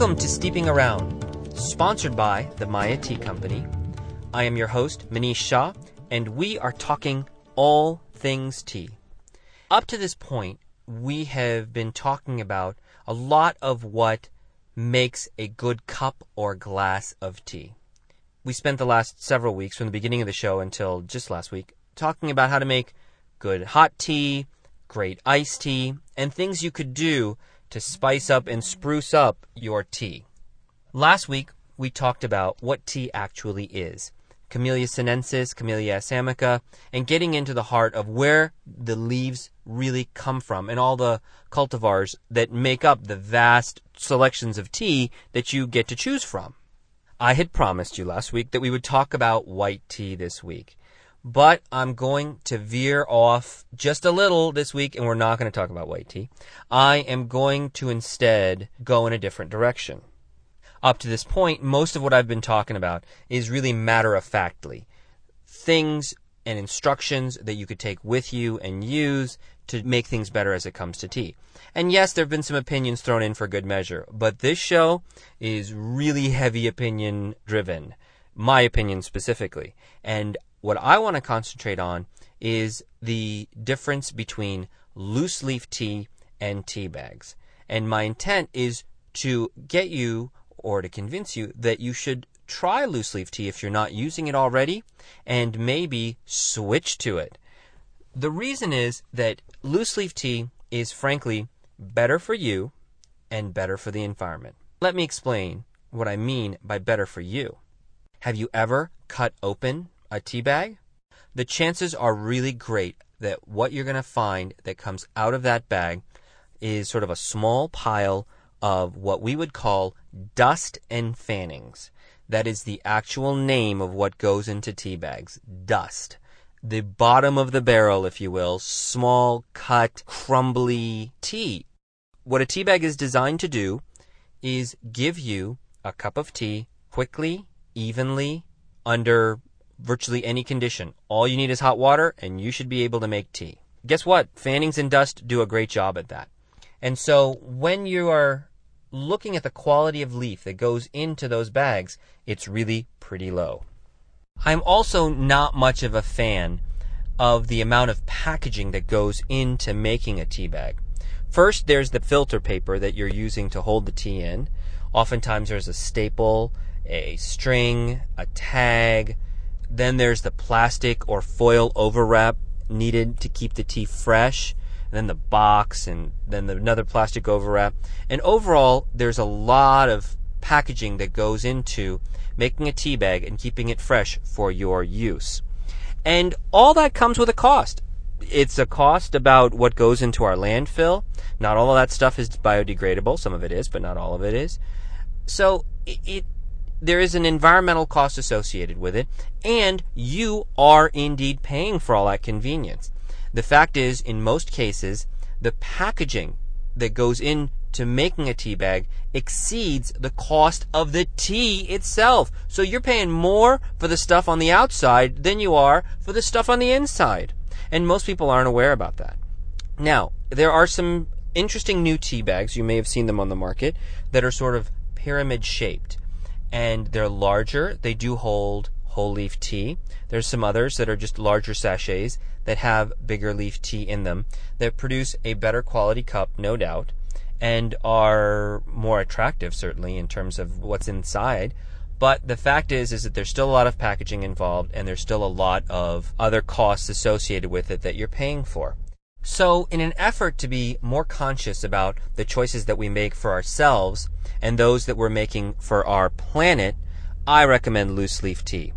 Welcome to Steeping Around, sponsored by the Maya Tea Company. I am your host, Manish Shah, and we are talking all things tea. Up to this point, we have been talking about a lot of what makes a good cup or glass of tea. We spent the last several weeks from the beginning of the show until just last week talking about how to make good hot tea, great iced tea, and things you could do to spice up and spruce up your tea. Last week, we talked about what tea actually is. Camellia sinensis, Camellia assamica, and getting into the heart of where the leaves really come from and all the cultivars that make up the vast selections of tea that you get to choose from. I had promised you last week that we would talk about white tea this week but I'm going to veer off just a little this week and we're not going to talk about white tea. I am going to instead go in a different direction. Up to this point, most of what I've been talking about is really matter of factly. Things and instructions that you could take with you and use to make things better as it comes to tea. And yes, there have been some opinions thrown in for good measure, but this show is really heavy opinion driven. My opinion specifically. And what I want to concentrate on is the difference between loose leaf tea and tea bags. And my intent is to get you or to convince you that you should try loose leaf tea if you're not using it already and maybe switch to it. The reason is that loose leaf tea is frankly better for you and better for the environment. Let me explain what I mean by better for you. Have you ever cut open a tea bag, the chances are really great that what you're going to find that comes out of that bag is sort of a small pile of what we would call dust and fannings. That is the actual name of what goes into tea bags. Dust. The bottom of the barrel, if you will, small cut, crumbly tea. What a tea bag is designed to do is give you a cup of tea quickly, evenly, under virtually any condition. All you need is hot water, and you should be able to make tea. Guess what? Fannings and dust do a great job at that. And so when you are looking at the quality of leaf that goes into those bags, it's really pretty low. I'm also not much of a fan of the amount of packaging that goes into making a tea bag. First, there's the filter paper that you're using to hold the tea in. Oftentimes, there's a staple, a string, a tag, then there's the plastic or foil overwrap needed to keep the tea fresh. And then the box and then the, another plastic overwrap. And overall, there's a lot of packaging that goes into making a tea bag and keeping it fresh for your use. And all that comes with a cost. It's a cost about what goes into our landfill. Not all of that stuff is biodegradable. Some of it is, but not all of it is. So it, it there is an environmental cost associated with it, and you are indeed paying for all that convenience. The fact is, in most cases, the packaging that goes into making a tea bag exceeds the cost of the tea itself. So you're paying more for the stuff on the outside than you are for the stuff on the inside. And most people aren't aware about that. Now, there are some interesting new tea bags, you may have seen them on the market, that are sort of pyramid shaped and they're larger. They do hold whole leaf tea. There's some others that are just larger sachets that have bigger leaf tea in them that produce a better quality cup, no doubt, and are more attractive certainly in terms of what's inside. But the fact is is that there's still a lot of packaging involved and there's still a lot of other costs associated with it that you're paying for. So, in an effort to be more conscious about the choices that we make for ourselves and those that we're making for our planet, I recommend loose leaf tea.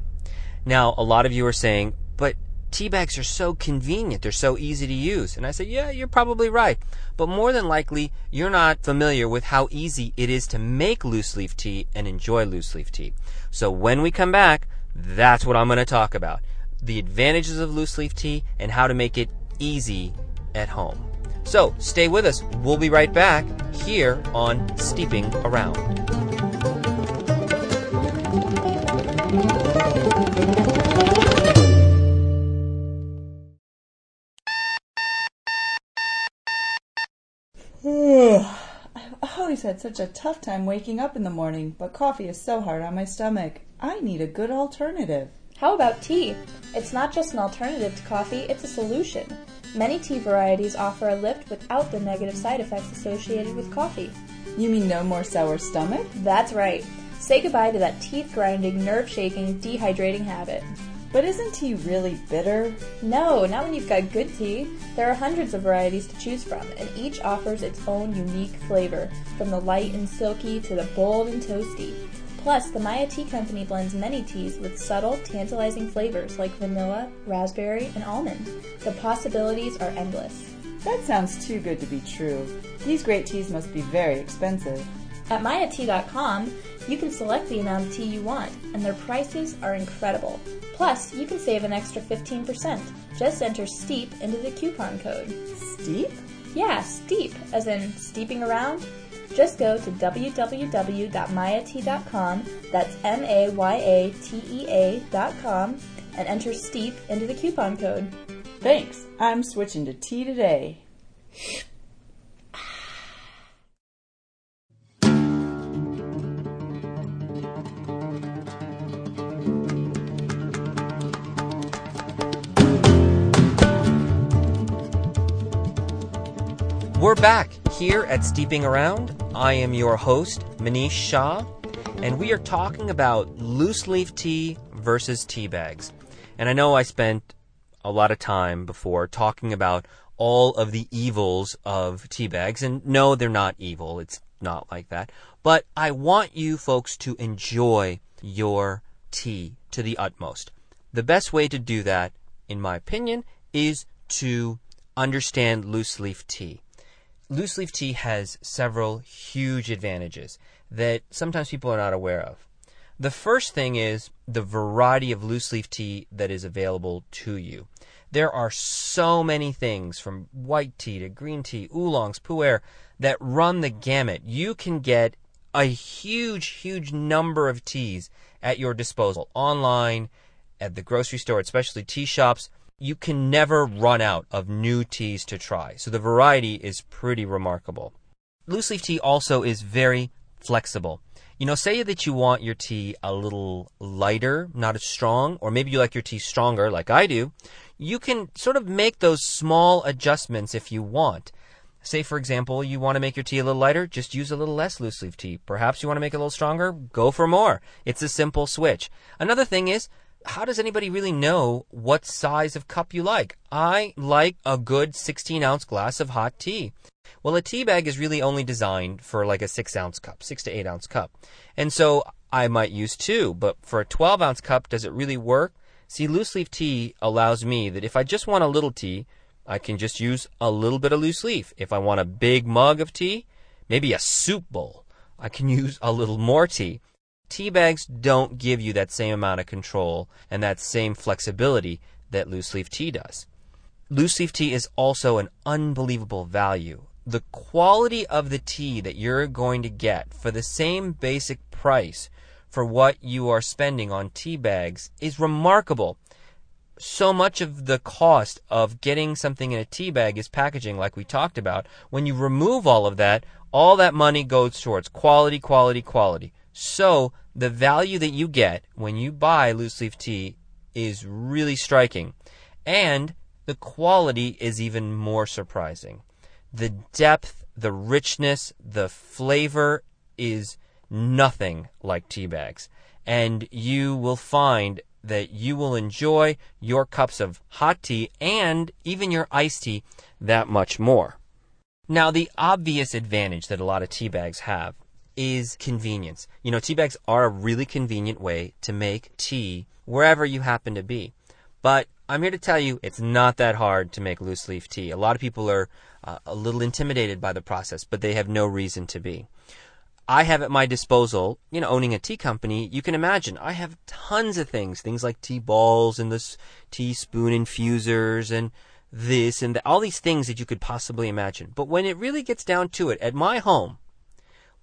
Now, a lot of you are saying, but tea bags are so convenient, they're so easy to use. And I say, yeah, you're probably right. But more than likely, you're not familiar with how easy it is to make loose leaf tea and enjoy loose leaf tea. So when we come back, that's what I'm going to talk about. The advantages of loose leaf tea and how to make it easy at home. So stay with us. We'll be right back here on Steeping Around. oh I always had such a tough time waking up in the morning, but coffee is so hard on my stomach. I need a good alternative. How about tea? It's not just an alternative to coffee, it's a solution. Many tea varieties offer a lift without the negative side effects associated with coffee. You mean no more sour stomach? That's right. Say goodbye to that teeth grinding, nerve shaking, dehydrating habit. But isn't tea really bitter? No, not when you've got good tea. There are hundreds of varieties to choose from, and each offers its own unique flavor, from the light and silky to the bold and toasty. Plus, the Maya Tea Company blends many teas with subtle, tantalizing flavors like vanilla, raspberry, and almond. The possibilities are endless. That sounds too good to be true. These great teas must be very expensive. At mayatea.com, you can select the amount of tea you want, and their prices are incredible. Plus, you can save an extra 15%. Just enter STEEP into the coupon code. Steep? Yeah, STEEP, as in steeping around. Just go to www.mayatea.com, that's M A Y A T E A.com, and enter STEEP into the coupon code. Thanks. I'm switching to tea today. We're back here at Steeping Around. I am your host, Manish Shah, and we are talking about loose leaf tea versus tea bags. And I know I spent a lot of time before talking about all of the evils of tea bags, and no, they're not evil. It's not like that. But I want you folks to enjoy your tea to the utmost. The best way to do that, in my opinion, is to understand loose leaf tea loose leaf tea has several huge advantages that sometimes people are not aware of. The first thing is the variety of loose leaf tea that is available to you. There are so many things from white tea to green tea, oolongs, pu'er that run the gamut. You can get a huge, huge number of teas at your disposal online, at the grocery store, especially tea shops you can never run out of new teas to try. So the variety is pretty remarkable. Loose leaf tea also is very flexible. You know, say that you want your tea a little lighter, not as strong, or maybe you like your tea stronger, like I do. You can sort of make those small adjustments if you want. Say, for example, you want to make your tea a little lighter, just use a little less loose leaf tea. Perhaps you want to make it a little stronger, go for more. It's a simple switch. Another thing is, how does anybody really know what size of cup you like? I like a good 16 ounce glass of hot tea. Well, a tea bag is really only designed for like a 6 ounce cup, 6 to 8 ounce cup. And so I might use two, but for a 12 ounce cup, does it really work? See, loose leaf tea allows me that if I just want a little tea, I can just use a little bit of loose leaf. If I want a big mug of tea, maybe a soup bowl, I can use a little more tea. Tea bags don't give you that same amount of control and that same flexibility that loose leaf tea does. Loose leaf tea is also an unbelievable value. The quality of the tea that you're going to get for the same basic price for what you are spending on tea bags is remarkable. So much of the cost of getting something in a tea bag is packaging, like we talked about. When you remove all of that, all that money goes towards quality, quality, quality. So the value that you get when you buy loose leaf tea is really striking. And the quality is even more surprising. The depth, the richness, the flavor is nothing like tea bags. And you will find that you will enjoy your cups of hot tea and even your iced tea that much more. Now, the obvious advantage that a lot of tea bags have is convenience. You know, tea bags are a really convenient way to make tea wherever you happen to be. But I'm here to tell you it's not that hard to make loose leaf tea. A lot of people are uh, a little intimidated by the process, but they have no reason to be. I have at my disposal, you know, owning a tea company, you can imagine I have tons of things, things like tea balls and this teaspoon infusers and this and the, all these things that you could possibly imagine. But when it really gets down to it, at my home,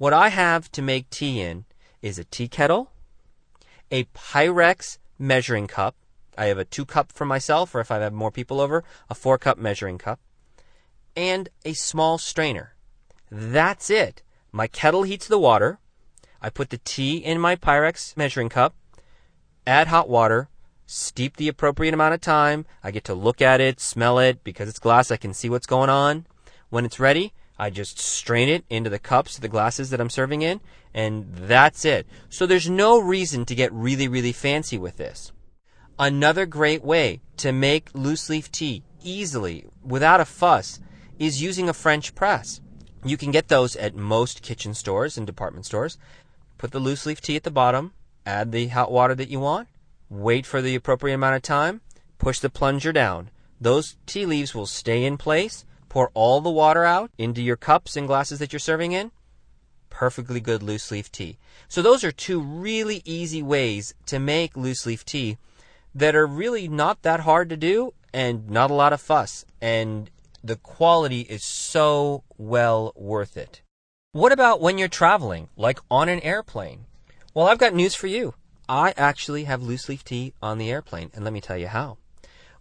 what I have to make tea in is a tea kettle, a Pyrex measuring cup. I have a two cup for myself, or if I have more people over, a four cup measuring cup, and a small strainer. That's it. My kettle heats the water. I put the tea in my Pyrex measuring cup, add hot water, steep the appropriate amount of time. I get to look at it, smell it. Because it's glass, I can see what's going on. When it's ready, I just strain it into the cups, the glasses that I'm serving in, and that's it. So there's no reason to get really, really fancy with this. Another great way to make loose leaf tea easily, without a fuss, is using a French press. You can get those at most kitchen stores and department stores. Put the loose leaf tea at the bottom, add the hot water that you want, wait for the appropriate amount of time, push the plunger down. Those tea leaves will stay in place. Pour all the water out into your cups and glasses that you're serving in. Perfectly good loose leaf tea. So those are two really easy ways to make loose leaf tea that are really not that hard to do and not a lot of fuss. And the quality is so well worth it. What about when you're traveling, like on an airplane? Well, I've got news for you. I actually have loose leaf tea on the airplane, and let me tell you how.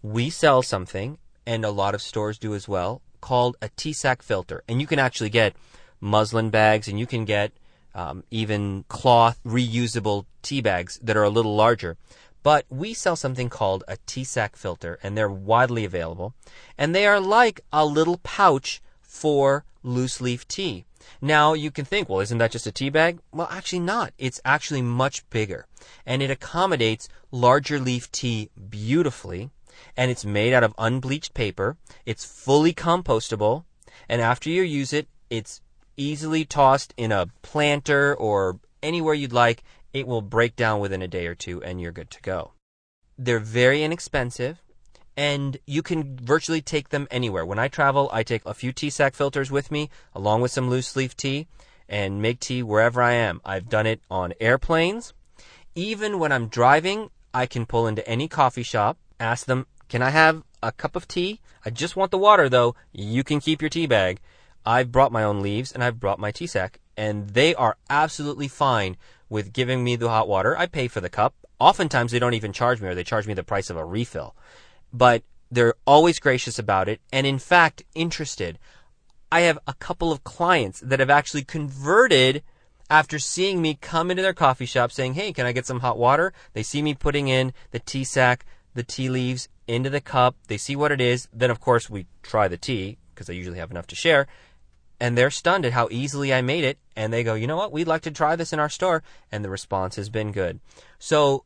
We sell something, and a lot of stores do as well, called a tea sack filter. And you can actually get muslin bags and you can get um, even cloth reusable tea bags that are a little larger. But we sell something called a tea sack filter and they're widely available. And they are like a little pouch for loose leaf tea. Now you can think, well, isn't that just a tea bag? Well, actually not. It's actually much bigger and it accommodates larger leaf tea beautifully and it's made out of unbleached paper. It's fully compostable, and after you use it, it's easily tossed in a planter or anywhere you'd like. It will break down within a day or two, and you're good to go. They're very inexpensive, and you can virtually take them anywhere. When I travel, I take a few tea sack filters with me, along with some loose leaf tea, and make tea wherever I am. I've done it on airplanes. Even when I'm driving, I can pull into any coffee shop ask them, can I have a cup of tea? I just want the water though. You can keep your tea bag. I've brought my own leaves and I've brought my tea sack and they are absolutely fine with giving me the hot water. I pay for the cup. Oftentimes they don't even charge me or they charge me the price of a refill. But they're always gracious about it and in fact interested. I have a couple of clients that have actually converted after seeing me come into their coffee shop saying, Hey, can I get some hot water? They see me putting in the tea sack the tea leaves into the cup. They see what it is. Then, of course, we try the tea because I usually have enough to share. And they're stunned at how easily I made it. And they go, you know what? We'd like to try this in our store. And the response has been good. So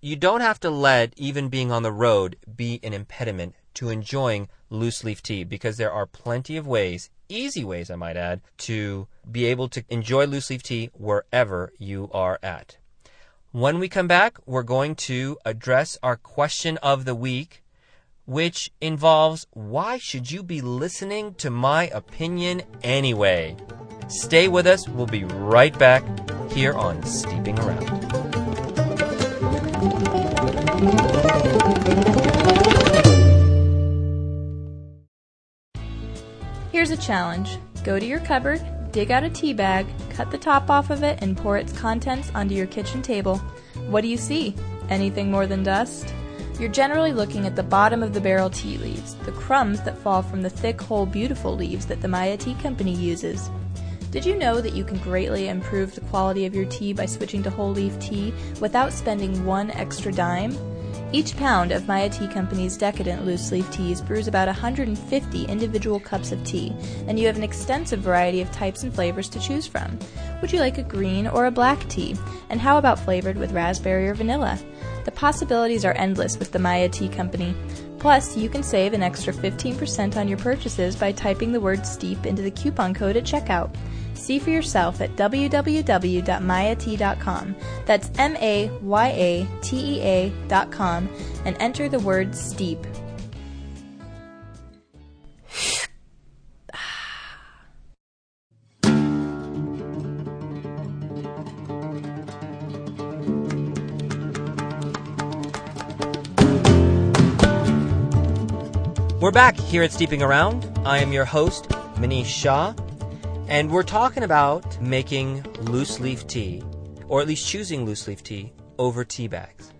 you don't have to let even being on the road be an impediment to enjoying loose leaf tea because there are plenty of ways, easy ways, I might add, to be able to enjoy loose leaf tea wherever you are at. When we come back, we're going to address our question of the week, which involves why should you be listening to my opinion anyway? Stay with us. We'll be right back here on Steeping Around. Here's a challenge. Go to your cupboard, dig out a tea bag, cut the top off of it, and pour its contents onto your kitchen table. What do you see? Anything more than dust? You're generally looking at the bottom of the barrel tea leaves, the crumbs that fall from the thick, whole, beautiful leaves that the Maya Tea Company uses. Did you know that you can greatly improve the quality of your tea by switching to whole leaf tea without spending one extra dime? Each pound of Maya Tea Company's decadent loose leaf teas brews about 150 individual cups of tea, and you have an extensive variety of types and flavors to choose from. Would you like a green or a black tea? And how about flavored with raspberry or vanilla? The possibilities are endless with the Maya Tea Company. Plus, you can save an extra 15% on your purchases by typing the word STEEP into the coupon code at checkout. See for yourself at www.mayatea.com. That's M A Y A T E A.com and enter the word STEEP. We're back here at Steeping Around. I am your host, Manish Shah, and we're talking about making loose leaf tea, or at least choosing loose leaf tea over tea bags.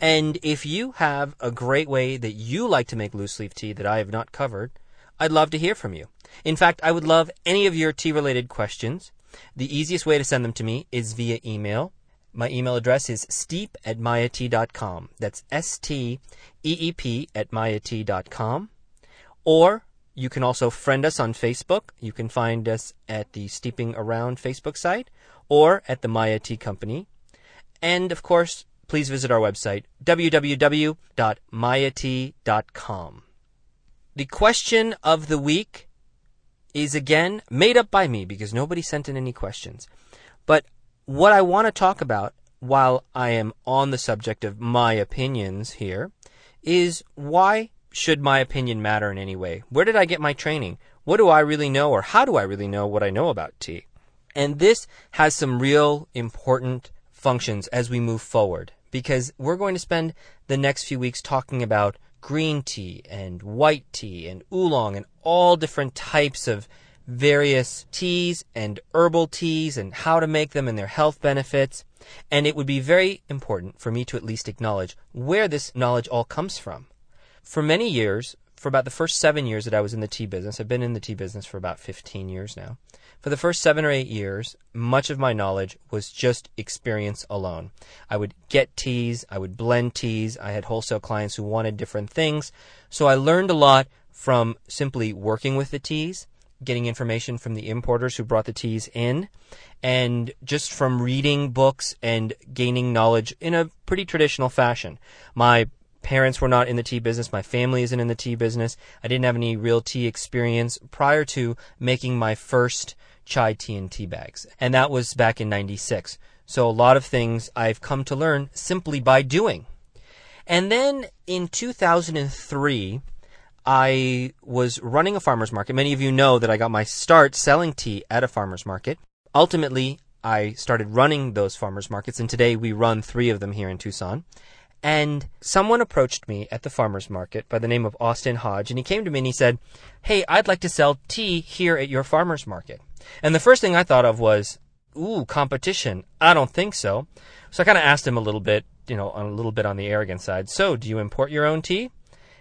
And if you have a great way that you like to make loose leaf tea that I have not covered, I'd love to hear from you. In fact, I would love any of your tea related questions. The easiest way to send them to me is via email. My email address is steep at mayatea.com. That's S T E E P at mayatea.com. Or you can also friend us on Facebook. You can find us at the Steeping Around Facebook site or at the Maya Tea Company. And of course, please visit our website, www.mayatea.com. The question of the week is again made up by me because nobody sent in any questions. But what I want to talk about while I am on the subject of my opinions here is why should my opinion matter in any way? Where did I get my training? What do I really know or how do I really know what I know about tea? And this has some real important functions as we move forward because we're going to spend the next few weeks talking about green tea and white tea and oolong and all different types of various teas and herbal teas and how to make them and their health benefits. And it would be very important for me to at least acknowledge where this knowledge all comes from. For many years, for about the first seven years that I was in the tea business, I've been in the tea business for about 15 years now. For the first seven or eight years, much of my knowledge was just experience alone. I would get teas, I would blend teas, I had wholesale clients who wanted different things. So I learned a lot from simply working with the teas, getting information from the importers who brought the teas in, and just from reading books and gaining knowledge in a pretty traditional fashion. My parents were not in the tea business. My family isn't in the tea business. I didn't have any real tea experience prior to making my first chai tea and tea bags. And that was back in 96. So a lot of things I've come to learn simply by doing. And then in 2003, I was running a farmer's market. Many of you know that I got my start selling tea at a farmer's market. Ultimately, I started running those farmers markets, and today we run three of them here in Tucson. And someone approached me at the farmer's market by the name of Austin Hodge, and he came to me and he said, Hey, I'd like to sell tea here at your farmer's market. And the first thing I thought of was, Ooh, competition. I don't think so. So I kind of asked him a little bit, you know, a little bit on the arrogant side. So, do you import your own tea?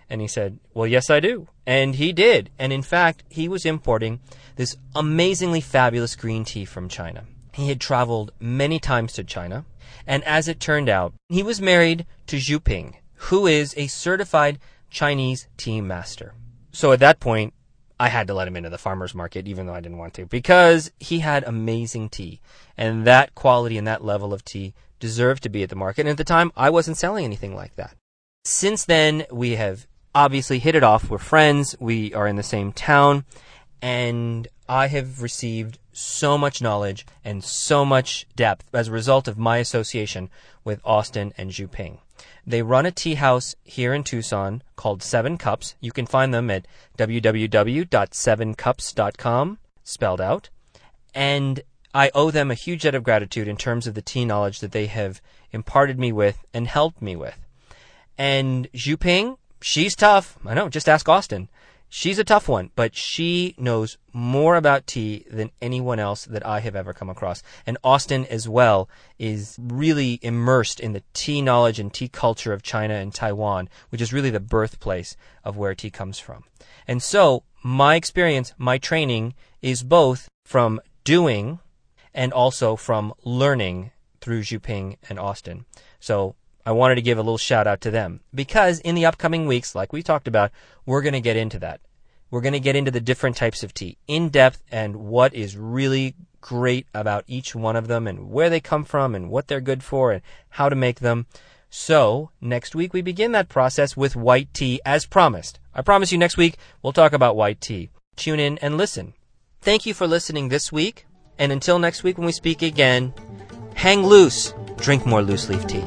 And he said, Well, yes, I do. And he did. And in fact, he was importing this amazingly fabulous green tea from China. He had traveled many times to China. And as it turned out, he was married to Zhu Ping, who is a certified Chinese tea master. So at that point, I had to let him into the farmer's market, even though I didn't want to, because he had amazing tea. And that quality and that level of tea deserved to be at the market. And at the time, I wasn't selling anything like that. Since then, we have obviously hit it off. We're friends. We are in the same town. And I have received so much knowledge and so much depth as a result of my association with Austin and Zhu Ping. They run a tea house here in Tucson called Seven Cups. You can find them at www.sevencups.com, spelled out. And I owe them a huge debt of gratitude in terms of the tea knowledge that they have imparted me with and helped me with. And Zhu Ping, she's tough. I know, just ask Austin. She's a tough one, but she knows more about tea than anyone else that I have ever come across. And Austin, as well, is really immersed in the tea knowledge and tea culture of China and Taiwan, which is really the birthplace of where tea comes from. And so, my experience, my training is both from doing and also from learning through Zhu Ping and Austin. So, I wanted to give a little shout out to them because in the upcoming weeks, like we talked about, we're going to get into that. We're going to get into the different types of tea in depth and what is really great about each one of them and where they come from and what they're good for and how to make them. So, next week we begin that process with white tea as promised. I promise you next week we'll talk about white tea. Tune in and listen. Thank you for listening this week. And until next week when we speak again, hang loose, drink more loose leaf tea.